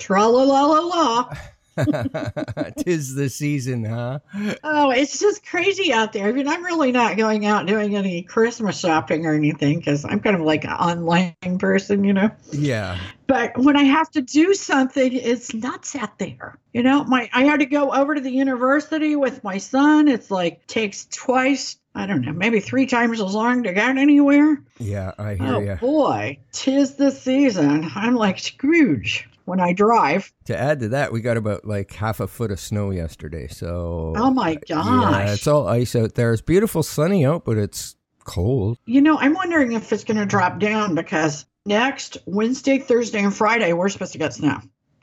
Tra la la la la. Tis the season, huh? Oh, it's just crazy out there. I mean, I'm really not going out doing any Christmas shopping or anything because I'm kind of like an online person, you know. Yeah. But when I have to do something, it's nuts out there. You know, my I had to go over to the university with my son. It's like takes twice. I don't know, maybe three times as long to get anywhere. Yeah, I hear Oh you. boy, tis the season. I'm like Scrooge when I drive. To add to that, we got about like half a foot of snow yesterday. So, Oh my gosh, yeah, it's all ice out there. It's beautiful sunny out, but it's cold. You know, I'm wondering if it's going to drop down because next Wednesday, Thursday, and Friday, we're supposed to get snow.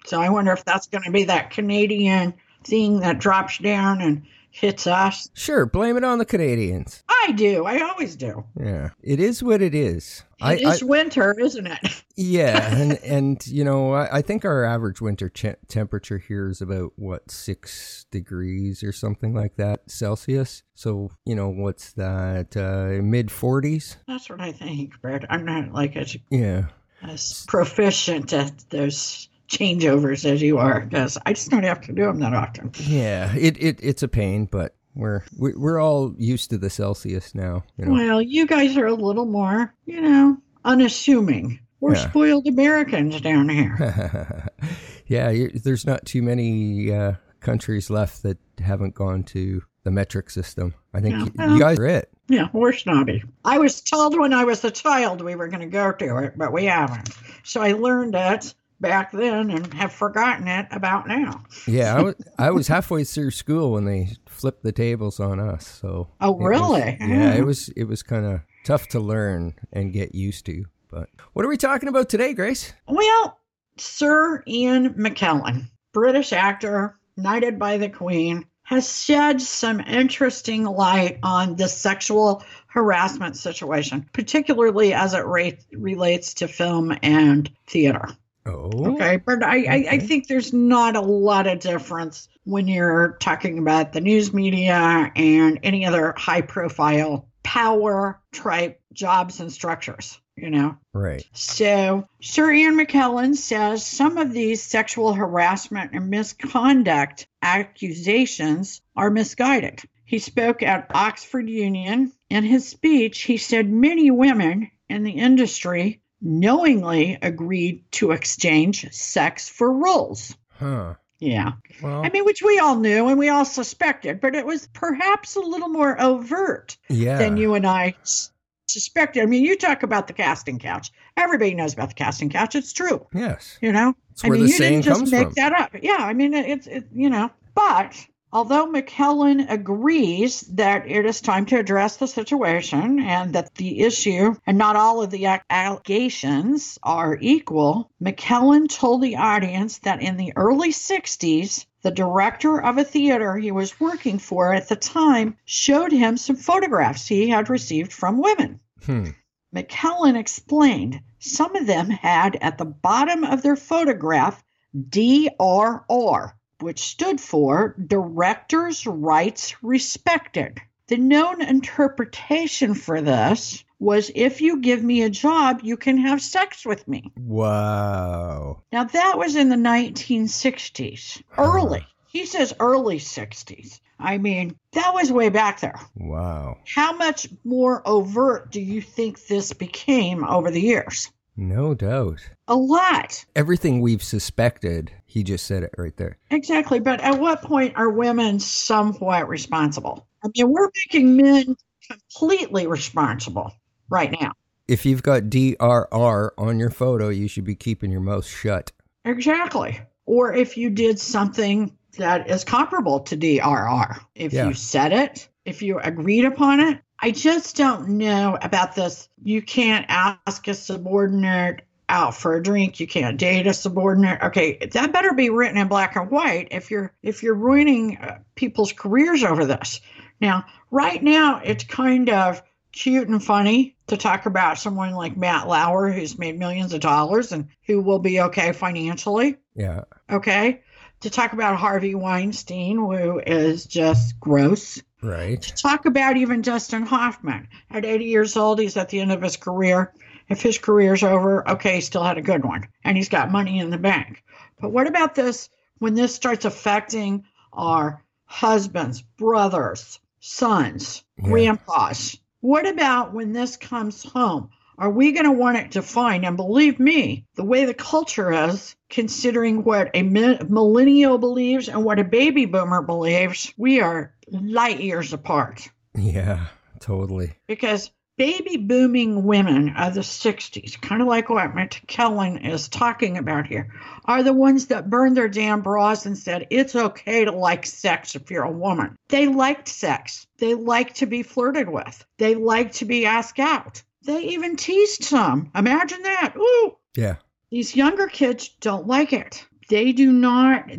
So I wonder if that's going to be that Canadian thing that drops down and hits us. Sure, blame it on the Canadians. I do. I always do. Yeah, it is what it is. It is winter, isn't it? Yeah, and and you know, I, I think our average winter ch- temperature here is about what six degrees or something like that Celsius. So you know, what's that? Uh, Mid forties. That's what I think, but I'm not like as, Yeah, as proficient at those changeovers as you are because I just don't have to do them that often. yeah. It, it it's a pain, but we're we- we're all used to the Celsius now. You know. Well, you guys are a little more, you know, unassuming. We're Yeah. spoiled Americans down here. yeah, there's not too many uh, countries left that haven't gone to the metric system. I think Yeah. y- Well- you guys are it. Yeah, we're snobby. I was told when I was a child we were going to go to it, but we haven't. So I learned it back then and have forgotten it about now. Yeah, I was, I was halfway through school when they flipped the tables on us. So Oh, it was- really? yeah, Oh. it was it was kind of tough to learn and get used to. But what are we talking about today, Grace? Well, Sir Ian McKellen, British actor, knighted by the Queen, has shed some interesting light on the sexual harassment situation, particularly as it ra- relates to film and theater. Oh, Okay, but I, I, I think there's not a lot of difference when you're talking about the news media and any other high profile power type jobs and structures, you know? right. So, Sir Ian McKellen says some of these sexual harassment and misconduct accusations are misguided. He spoke at Oxford Union. In his speech, he said many women in the industry knowingly agreed to exchange sex for roles. Huh. Yeah. Well, I mean, which we all knew and we all suspected, but it was perhaps a little more overt yeah. than you and I s- suspected. I mean, you talk about the casting couch. Everybody knows about the casting couch. It's true, Yes. you know. That's I where mean, the you didn't just make from. that up. Yeah, I mean, it's it, you know. But although McKellen agrees that it is time to address the situation and that the issue and not all of the allegations are equal, McKellen told the audience that in the early 60s, the director of a theater he was working for at the time showed him some photographs he had received from women. Hmm. McKellen explained some of them had at the bottom of their photograph DRR, which stood for Director's Rights Respected. The known interpretation for this was if you give me a job, you can have sex with me. Wow. Now, that was in the 1960s, early. He says early 60s. I mean, that was way back there. Wow. How much more overt do you think this became over the years? No doubt. A lot. Everything we've suspected, he just said it right there. Exactly. But at what point are women somewhat responsible? I mean, we're making men completely responsible right now. If you've got DRR on your photo, you should be keeping your mouth shut. Exactly. Or if you did something that is comparable to DRR, if Yeah. you said it, if you agreed upon it. I just don't know about this. You can't ask a subordinate out for a drink. You can't date a subordinate. Okay, that better be written in black and white if you're if you're ruining uh, people's careers over this. Now, right now, it's kind of cute and funny to talk about someone like Matt Lauer, who's made millions of dollars and who will be okay financially. Yeah. Okay. To talk about Harvey Weinstein, who is just gross. Right. To talk about even Dustin Hoffman. At 80 years old, he's at the end of his career. If his career's over, okay, he still had a good one and he's got money in the bank. But what about this when this starts affecting our husbands, brothers, sons, Yeah. grandpas? What about when this comes home? Are we going to want it defined? And believe me, the way the culture is, considering what a millennial believes and what a baby boomer believes, we are light years apart. Yeah, totally. Because baby booming women of the 60s, kind of like what Kellen is talking about here, are the ones that burned their damn bras and said, it's okay to like sex if you're a woman. They liked sex. They liked to be flirted with. They liked to be asked out. They even teased some. Imagine that. Ooh. Yeah. These younger kids don't like it. They do not,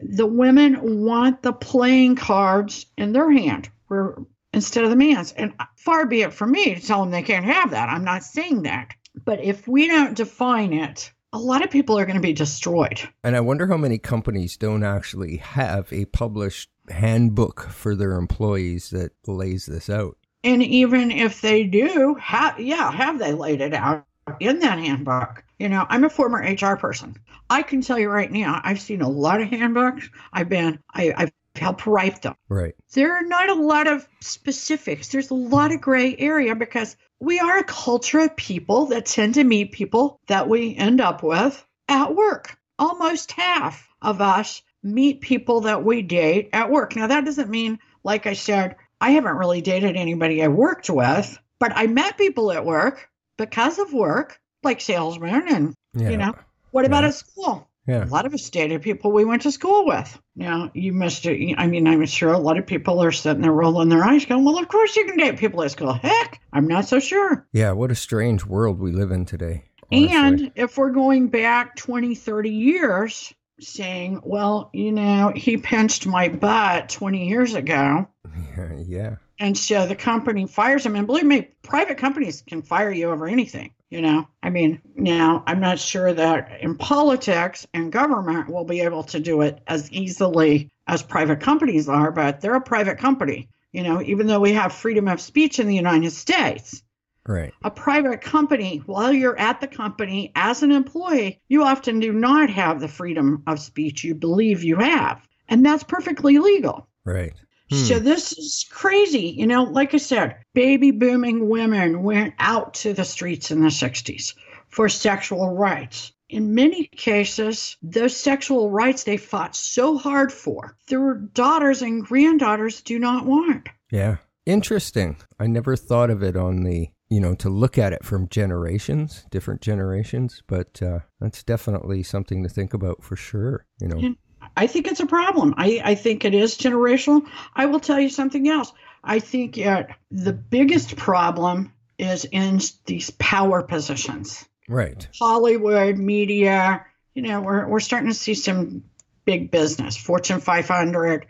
the women want the playing cards in their hand where, instead of the man's. And far be it from me to tell them they can't have that. I'm not saying that. But if we don't define it, a lot of people are going to be destroyed. And I wonder how many companies don't actually have a published handbook for their employees that lays this out. And even if they do, ha- yeah, have they laid it out in that handbook? You know, I'm a former HR person. I can tell you right now, I've seen a lot of handbooks. I've been, I, I've helped write them. Right. There are not a lot of specifics. There's a lot of gray area because we are a culture of people that tend to meet people that we end up with at work. Almost half of us meet people that we date at work. Now, that doesn't mean, like I said, I haven't really dated anybody I worked with, but I met people at work because of work, like salesmen. And, Yeah. you know, what about Yeah. at school? Yeah. A lot of us dated people we went to school with. Now, you must, I mean, I'm sure a lot of people are sitting there rolling their eyes going, well, of course you can date people at school. Heck, I'm not so sure. Yeah. What a strange world we live in today. honestly. And if we're going back 20, 30 years, saying, well, you know, he pinched my butt 20 years ago. Yeah. And so the company fires him. And believe me, private companies can fire you over anything. You know, I mean, now I'm not sure that in politics and government will be able to do it as easily as private companies are, but they're a private company. You know, even though we have freedom of speech in the United States, Right. a private company, while you're at the company as an employee, you often do not have the freedom of speech you believe you have. And that's perfectly legal. Right. So this is crazy. You know, like I said, baby booming women went out to the streets in the 60s for sexual rights. In many cases, those sexual rights they fought so hard for, their daughters and granddaughters do not want. Yeah. Interesting. I never thought of it on the, you know, to look at it from generations, different generations, but uh, that's definitely something to think about for sure. You know. Yeah. I think it's a problem. I, I think it is generational. I will tell you something else. I think uh, the biggest problem is in these power positions. Right. Hollywood, media, you know, we're, we're starting to see some big business, Fortune 500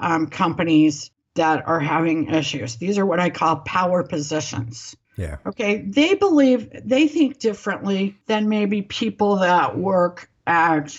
um, companies that are having issues. These are what I call power positions. Yeah. Okay. They believe, they think differently than maybe people that work at,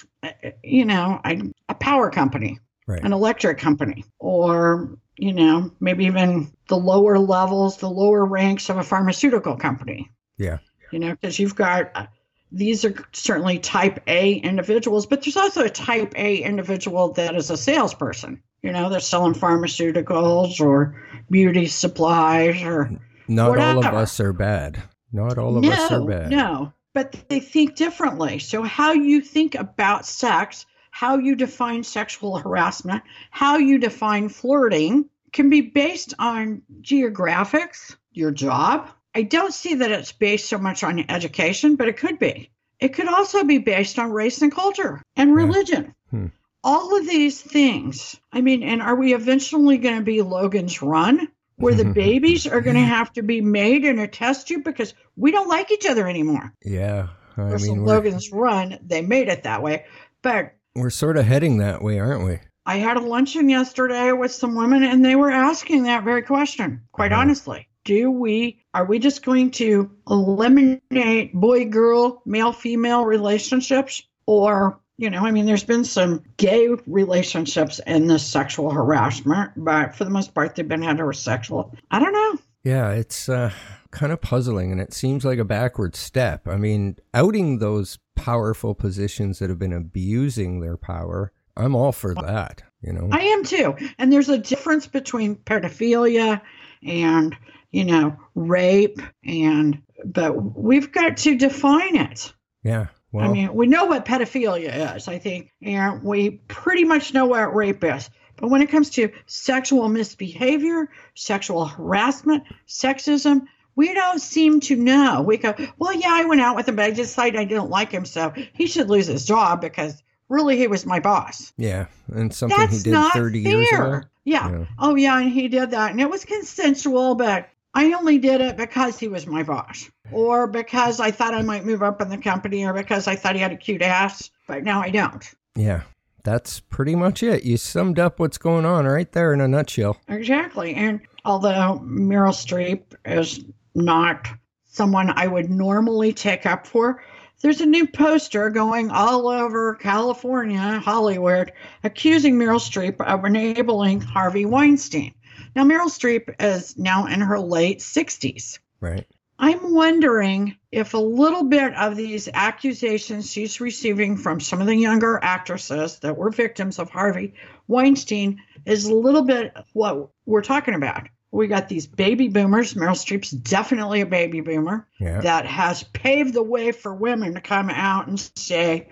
you know, a, a power company, Right. an electric company, or, you know, maybe even the lower levels, the lower ranks of a pharmaceutical company Yeah. you know, because you've got uh, these are certainly type A individuals, but there's also a type A individual that is a salesperson. You know, they're selling pharmaceuticals or beauty supplies or Not all of us are bad. Not all of no, us are bad. no, but they think differently. So how you think about sex, how you define sexual harassment, how you define flirting, can be based on geographics, your job. I don't see that it's based so much on education, but it could be. It could also be based on race and culture and religion. Hmm. All of these things. I mean, and are we eventually going to be Logan's Run, where the babies are going to have to be made in a test tube because we don't like each other anymore? Yeah. I mean, Logan's Run, they made it that way. But we're sort of heading that way, aren't we? I had a luncheon yesterday with some women, and they were asking that very question. Quite Uh-huh. honestly, do we are we just going to eliminate boy girl, male female relationships, or you know, I mean, there's been some gay relationships in this sexual harassment, but for the most part, they've been heterosexual. I don't know. Yeah, it's uh, kind of puzzling, and it seems like a backward step. I mean, outing those powerful positions that have been abusing their power, I'm all for that. You know, I am too. And there's a difference between pedophilia and, you know, rape and but we've got to define it. yeah. Well, I mean, we know what pedophilia is, I think, and we pretty much know what rape is. But when it comes to sexual misbehavior, sexual harassment, sexism, we don't seem to know. We go, well, yeah, I went out with him, but I decided I didn't like him, so he should lose his job because really he was my boss. yeah, and something That's he did 30 fair. years ago. Yeah. Yeah. Oh, yeah, and he did that, and it was consensual, but I only did it because he was my boss, or because I thought I might move up in the company, or because I thought he had a cute ass, but now I don't. Yeah, that's pretty much it. You summed up what's going on right there in a nutshell. Exactly. And although Meryl Streep is not someone I would normally take up for, there's a new poster going all over California, Hollywood, accusing Meryl Streep of enabling Harvey Weinstein. Now, Meryl Streep is now in her late 60s. Right. I'm wondering if a little bit of these accusations she's receiving from some of the younger actresses that were victims of Harvey Weinstein is a little bit what we're talking about. We got these baby boomers. Meryl Streep's definitely a baby boomer Yeah. that has paved the way for women to come out and say,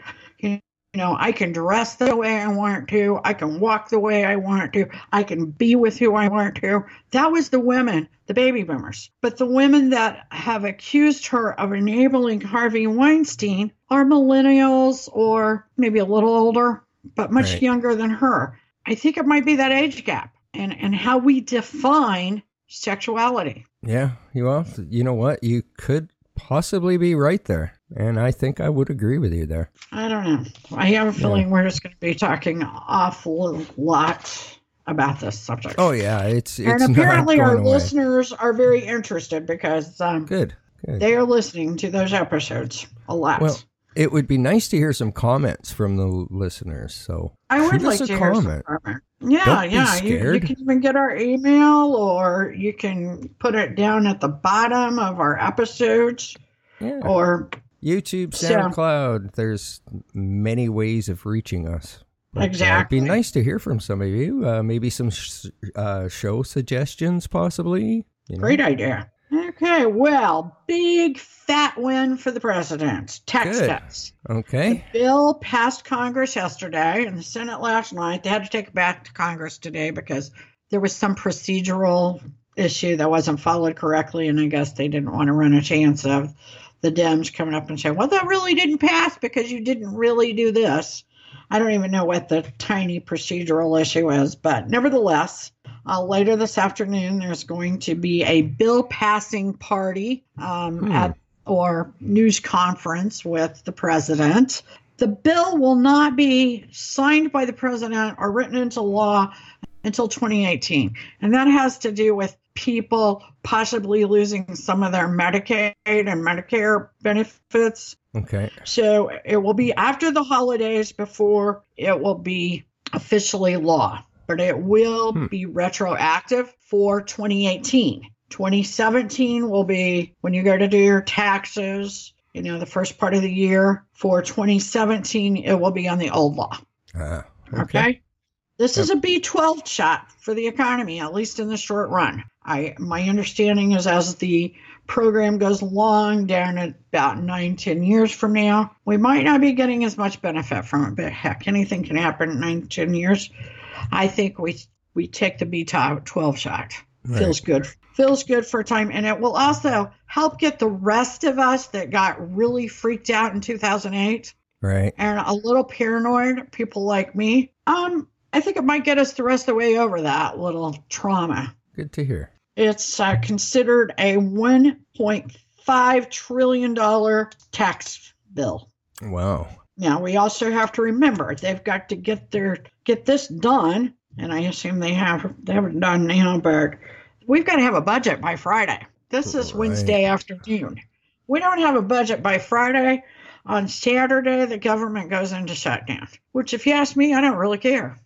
you know, I can dress the way I want to, I can walk the way I want to, I can be with who I want to. That was the women, the baby boomers. But the women that have accused her of enabling Harvey Weinstein are millennials or maybe a little older, but much Right. younger than her. I think it might be that age gap and, and how we define sexuality. Yeah. You well, you know what? You could possibly be right there, and I think I would agree with you there. I don't know. I have a feeling we're just going to be talking awful lot about this subject. Oh yeah, it's it's and apparently our away. listeners are very interested because um, Good. Good. they are listening to those episodes a lot. Well, it would be nice to hear some comments from the listeners. So I would like to hear some comment. comment. Yeah, Don't yeah. You, you can even get our email or you can put it down at the bottom of our episodes Yeah. or YouTube, So- SoundCloud. There's many ways of reaching us. But, uh, Exactly. it'd be nice to hear from some of you. Uh, maybe some sh- uh, show suggestions, possibly. You know? Great idea. Okay, well, big fat win for the president. Tax Good. cuts. Okay. The bill passed Congress yesterday and the Senate last night. They had to take it back to Congress today because there was some procedural issue that wasn't followed correctly, and I guess they didn't want to run a chance of the Dems coming up and saying, "Well, that really didn't pass because you didn't really do this." I don't even know what the tiny procedural issue is, but nevertheless, uh, later this afternoon, there's going to be a bill passing party um, Hmm. at or news conference with the president. The bill will not be signed by the president or written into law until 2018. And that has to do with people possibly losing some of their Medicaid and Medicare benefits. Okay. So it will be after the holidays before it will be officially law, but it will Hmm. be retroactive for 2018. 2017 will be when you go to do your taxes, you know, the first part of the year. For 2017, it will be on the old law. Uh, Okay. This is a B12 shot for the economy, at least in the short run. I my understanding is as the program goes along down at about nine, ten years from now, we might not be getting as much benefit from it. But heck, anything can happen in nine, ten years. I think we we take the B12 shot. Right. Feels good. Feels good for a time. And it will also help get the rest of us that got really freaked out in 2008 Right. and a little paranoid, people like me. Um, I think it might get us the rest of the way over that little trauma. Good to hear. It's uh, considered a $1.5 trillion tax bill. Wow. Now we also have to remember they've got to get their get this done, and I assume they have they haven't done now, but we've got to have a budget by Friday. This is Right. Wednesday afternoon. We don't have a budget by Friday. On Saturday, the government goes into shutdown. Which, if you ask me, I don't really care.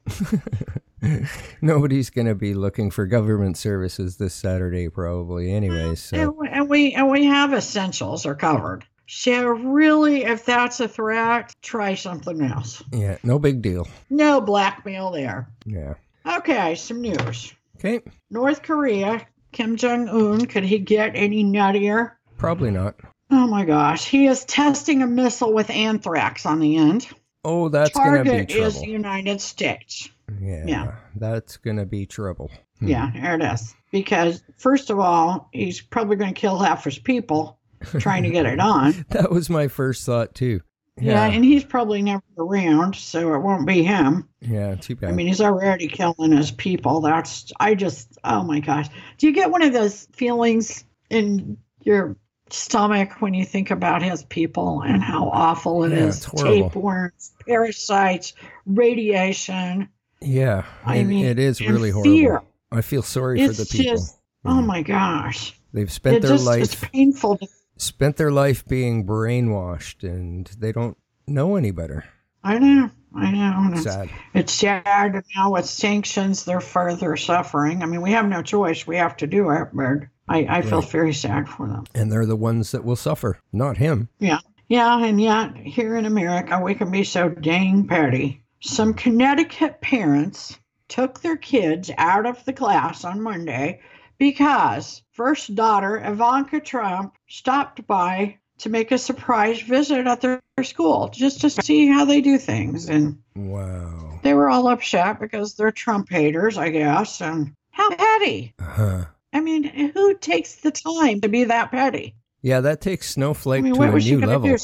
Nobody's going to be looking for government services this Saturday, probably, anyway. So, And, and we and we have essentials are covered. So really, if that's a threat, try something else. yeah, no big deal. No blackmail there. Yeah. Okay, some news. Okay. North Korea, Kim Jong Un, could he get any nuttier? Probably not. Oh my gosh, he is testing a missile with anthrax on the end. Oh, that's going to be Target is the United States. Yeah. yeah. That's going to be trouble. Hmm. Yeah, there it is. Because first of all, he's probably going to kill half his people trying to get it on. That was my first thought, too. Yeah. Yeah. and he's probably never around, so it won't be him. Yeah, too bad. I mean, he's already killing his people. That's I just oh my gosh. Do you get one of those feelings in your stomach when you think about his people and how awful it Yeah, is? Tapeworms, parasites, radiation. yeah. I it- mean, it is really horrible. fear. I feel sorry It's for the people. just oh my gosh. They've spent It their just life it's painful. To, spent their life being brainwashed and they don't know any better. I know. I know. it's- Sad. It's sad and now with sanctions, they're further suffering. I mean, we have no choice. We have to do it, but I, I feel Right. very sad for them. And they're the ones that will suffer, not him. Yeah. Yeah, and yet here in America, we can be so dang petty. Some Connecticut parents took their kids out of the class on Monday because first daughter Ivanka Trump stopped by to make a surprise visit at their school just to see how they do things. And Wow. they were all upset because they're Trump haters, I guess. And how petty. Uh-huh. I mean, who takes the time to be that petty? Yeah, that takes Snowflake I mean, to a new level. do?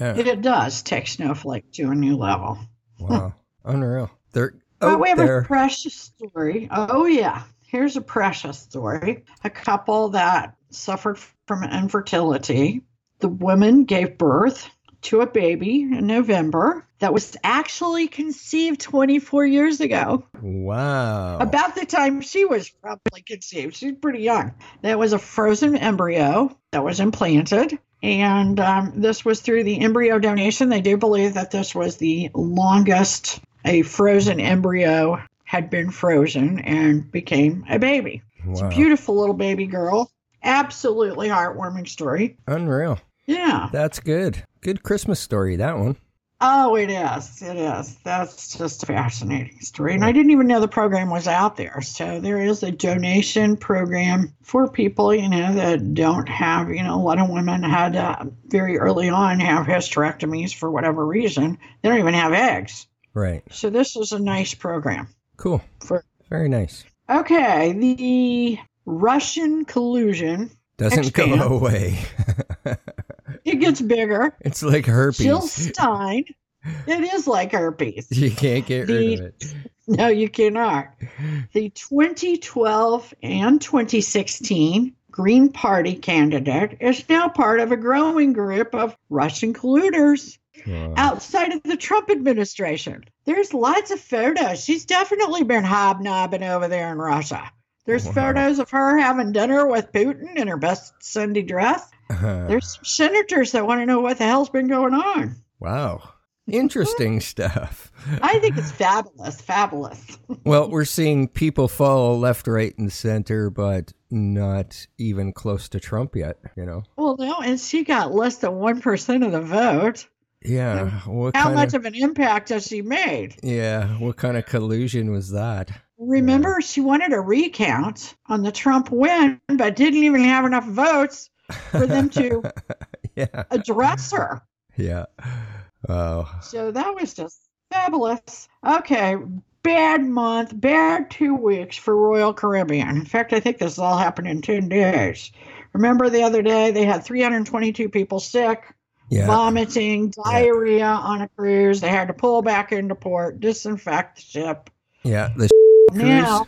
Yeah. It does take Snowflake to a new level. Wow. Unreal. They're But we have there. a precious story. Oh, yeah. Here's a precious story. A couple that suffered from infertility. The woman gave birth to a baby in November that was actually conceived 24 years ago. Wow. About the time she was probably conceived. She's pretty young. That was a frozen embryo that was implanted. And um, this was through the embryo donation. They do believe that this was the longest a frozen embryo had been frozen and became a baby. It's a wow. beautiful little baby girl. Absolutely heartwarming story. Unreal. Yeah. That's good. Good Christmas story, that one. Oh, it is. It is. That's just a fascinating story. And I didn't even know the program was out there. So there is a donation program for people, you know, that don't have, you know, a lot of women had uh, very early on have hysterectomies for whatever reason. They don't even have eggs. Right. So this is a nice program. Cool. For Very nice. okay, the Russian collusion Doesn't Expand. go away. it gets bigger. it's like herpes. Jill Stein. It is like herpes. You can't get rid of it. No, you cannot. The 2012 and 2016 Green Party candidate is now part of a growing group of Russian colluders Wow. outside of the Trump administration. There's lots of photos. She's definitely been hobnobbing over there in Russia. There's Wow. photos of her having dinner with Putin in her best Sunday dress. Uh, There's some senators that want to know what the hell's been going on. wow. Interesting stuff. I think it's fabulous, fabulous. Well, we're seeing people follow left, right, and center, but not even close to Trump yet, you know? Well, no, and she got less than 1% of the vote. Yeah. What How much of, of an impact has she made? Yeah. What kind of collusion was that? Remember, she wanted a recount on the Trump win, but didn't even have enough votes for them to yeah. address her. Yeah. Oh. So that was just fabulous. Okay, bad month, bad two weeks for Royal Caribbean. In fact, I think this all happened in 10 days. Remember the other day they had 322 people sick, Yeah. vomiting, diarrhea on a cruise. They had to pull back into port, disinfect the ship. Yeah. The Now,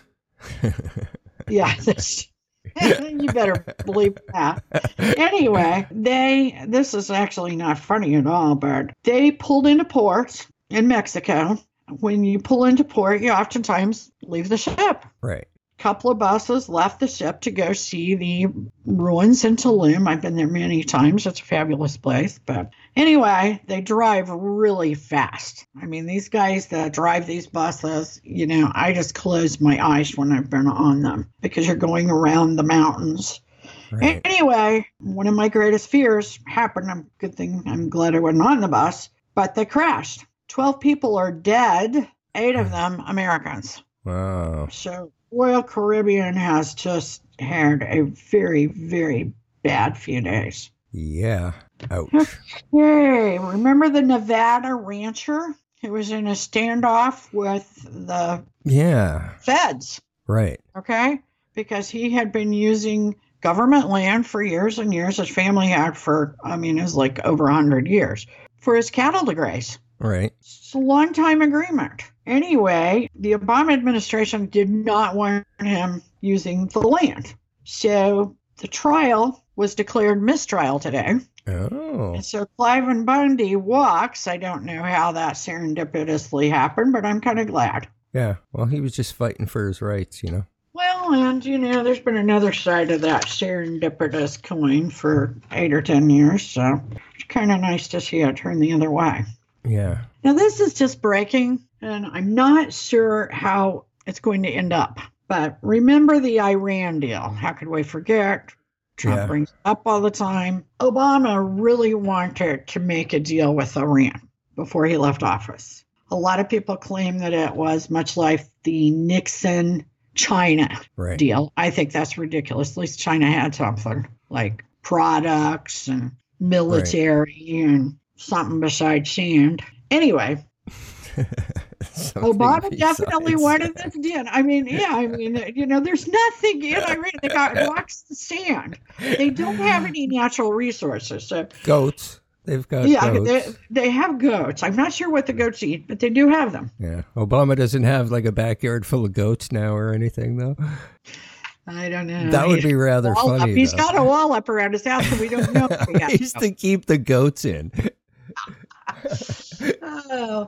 yeah, this, you better believe that. Anyway, they this is actually not funny at all, but they pulled into port in Mexico. When you pull into port, you oftentimes leave the ship. right. Couple of buses left the ship to go see the ruins in Tulum. I've been there many times. It's a fabulous place. But anyway, they drive really fast. I mean, these guys that drive these buses, you know, I just close my eyes when I've been on them because you're going around the mountains. Right. Anyway, one of my greatest fears happened. I'm good thing I'm glad I wasn't on the bus, but they crashed. Twelve people are dead, eight of them Americans. Wow. So Royal Caribbean has just had a very, very bad few days. Yeah. Ouch. Okay. Remember the Nevada rancher who was in a standoff with the Yeah. feds? Right. Okay, because he had been using government land for years and years. His family had for, I mean, it was like over a hundred years for his cattle to graze. Right. It's a long time agreement. Anyway, the Obama administration did not want him using the land. So the trial was declared mistrial today. Oh. And so Cliven Bundy walks. I don't know how that serendipitously happened, but I'm kind of glad. Yeah. Well, he was just fighting for his rights, you know. Well, and you know, there's been another side of that serendipitous coin for eight or ten years, so it's kind of nice to see it turn the other way. Yeah. Now, this is just breaking, and I'm not sure how it's going to end up. But remember the Iran deal. How could we forget? Trump Yeah. brings it up all the time. Obama really wanted to make a deal with Iran before he left office. A lot of people claim that it was much like the Nixon China Right. deal. I think that's ridiculous. At least China had something like products and military and something besides sand. Anyway, oh, Obama definitely besides wanted this done. I mean, yeah, I mean, uh, you know, there's nothing in Iran. They got rocks and sand. They don't have any natural resources. So, goats. They've got yeah, goats. they, they have goats. I'm not sure what the goats eat, but they do have them. Yeah. Obama doesn't have like a backyard full of goats now or anything though. I don't know. That would be rather wall up. funny. He's though. got a wall up around his house, so we don't know. if he has He used to keep the goats in. Oh.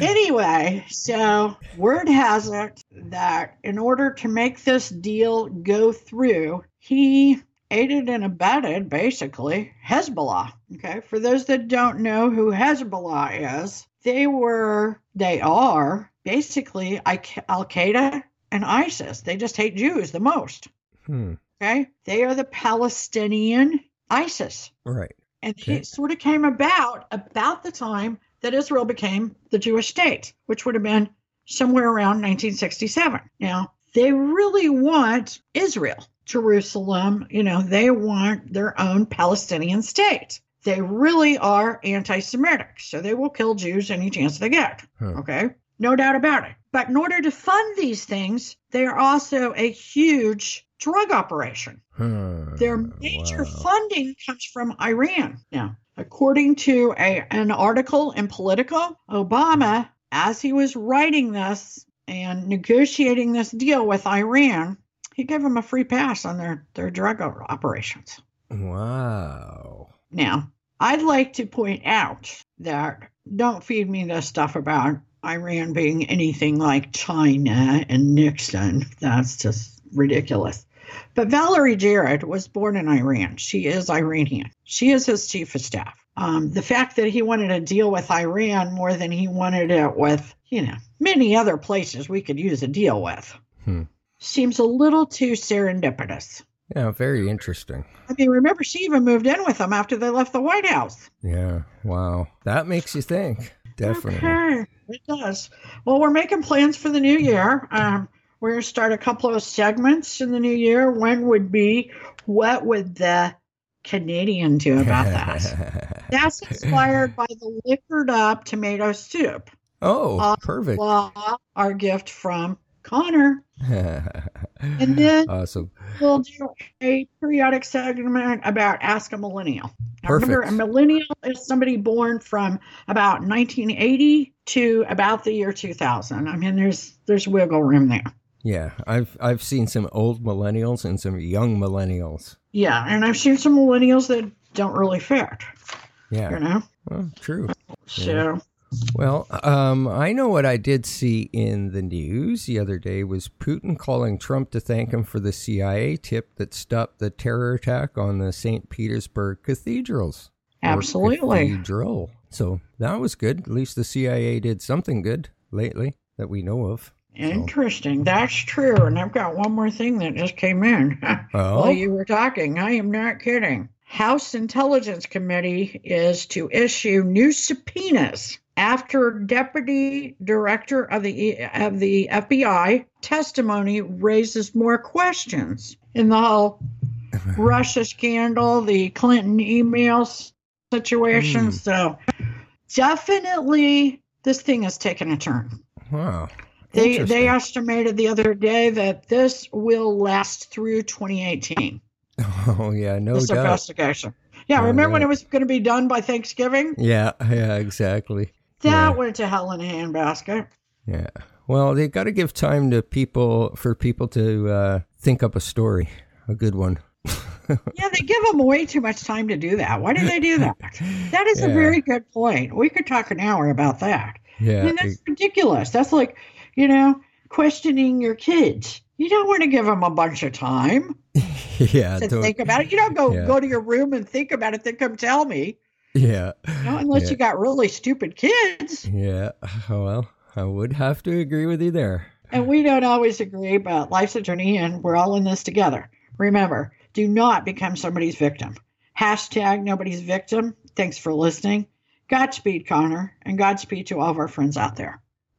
Anyway, so word has it that in order to make this deal go through, he aided and abetted basically Hezbollah. Okay, for those that don't know who Hezbollah is, they were, they are basically Al Qaeda and ISIS. They just hate Jews the most. Hmm. Okay, they are the Palestinian ISIS. Right. And Okay. it sort of came about about the time that Israel became the Jewish state, which would have been somewhere around 1967. Now, they really want Israel, Jerusalem, you know, they want their own Palestinian state. They really are anti Semitic, so they will kill Jews any chance they get. Huh. Okay? No doubt about it. But in order to fund these things, they are also a huge drug operation. Huh. Their hmm, major Wow. funding comes from Iran. Now, according to a, an article in Politico, Obama, as he was writing this and negotiating this deal with Iran, he gave them a free pass on their, their drug operations. Wow. Now, I'd like to point out that don't feed me this stuff about Iran being anything like China and Nixon. That's just ridiculous. But Valerie Jarrett was born in Iran. She is Iranian. She is his chief of staff. Um, the fact that he wanted to deal with Iran more than he wanted it with, you know, many other places we could use a deal with Hmm. seems a little too serendipitous. Yeah, very interesting. I mean, remember, she even moved in with him after they left the White House. Yeah. Wow. That makes you think. Definitely. Okay, it does. Well, we're making plans for the new year. Um, we're going to start a couple of segments in the new year. One would be, what would the Canadian do about that? That's inspired by the liquored up tomato soup. Oh, Uh, perfect. Our gift from Connor. And then awesome. we'll do a periodic segment about Ask a Millennial. Now, remember, a millennial is somebody born from about 1980 to about the year 2000. I mean, there's there's wiggle room there. Yeah, I've I've seen some old millennials and some young millennials. Yeah, and I've seen some millennials that don't really fit. Yeah, You know, well, true. so Well, um, I know what I did see in the news the other day was Putin calling Trump to thank him for the CIA tip that stopped the terror attack on the St. Petersburg cathedrals. absolutely. Cathedral. So that was good. At least the CIA did something good lately that we know of. Interesting. That's true. And I've got one more thing that just came in while you were talking. I am not kidding. House Intelligence Committee is to issue new subpoenas after Deputy Director of the of the FBI testimony raises more questions in the whole Russia scandal, the Clinton emails situation. Hmm. So definitely this thing has taken a turn. wow. They they estimated the other day that this will last through 2018. Oh yeah, no this doubt. investigation. Yeah, No remember when it was going to be done by Thanksgiving? Yeah, yeah, exactly. That Yeah. went to hell in a handbasket. Yeah. Well, they got to give time to people for people to uh, think up a story, a good one. Yeah, they give them way too much time to do that. Why do they do that? That is a very good point. We could talk an hour about that. I Yeah. mean, that's ridiculous. That's like, you know, questioning your kids. You don't want to give them a bunch of time yeah. to think about it. You don't go Yeah. go to your room and think about it, then come tell me. yeah. You know, unless Yeah. you got really stupid kids. Yeah. Well, I would have to agree with you there. And we don't always agree, but life's a journey and we're all in this together. Remember, do not become somebody's victim. Hashtag nobody's victim. Thanks for listening. Godspeed, Connor, and Godspeed to all of our friends out there.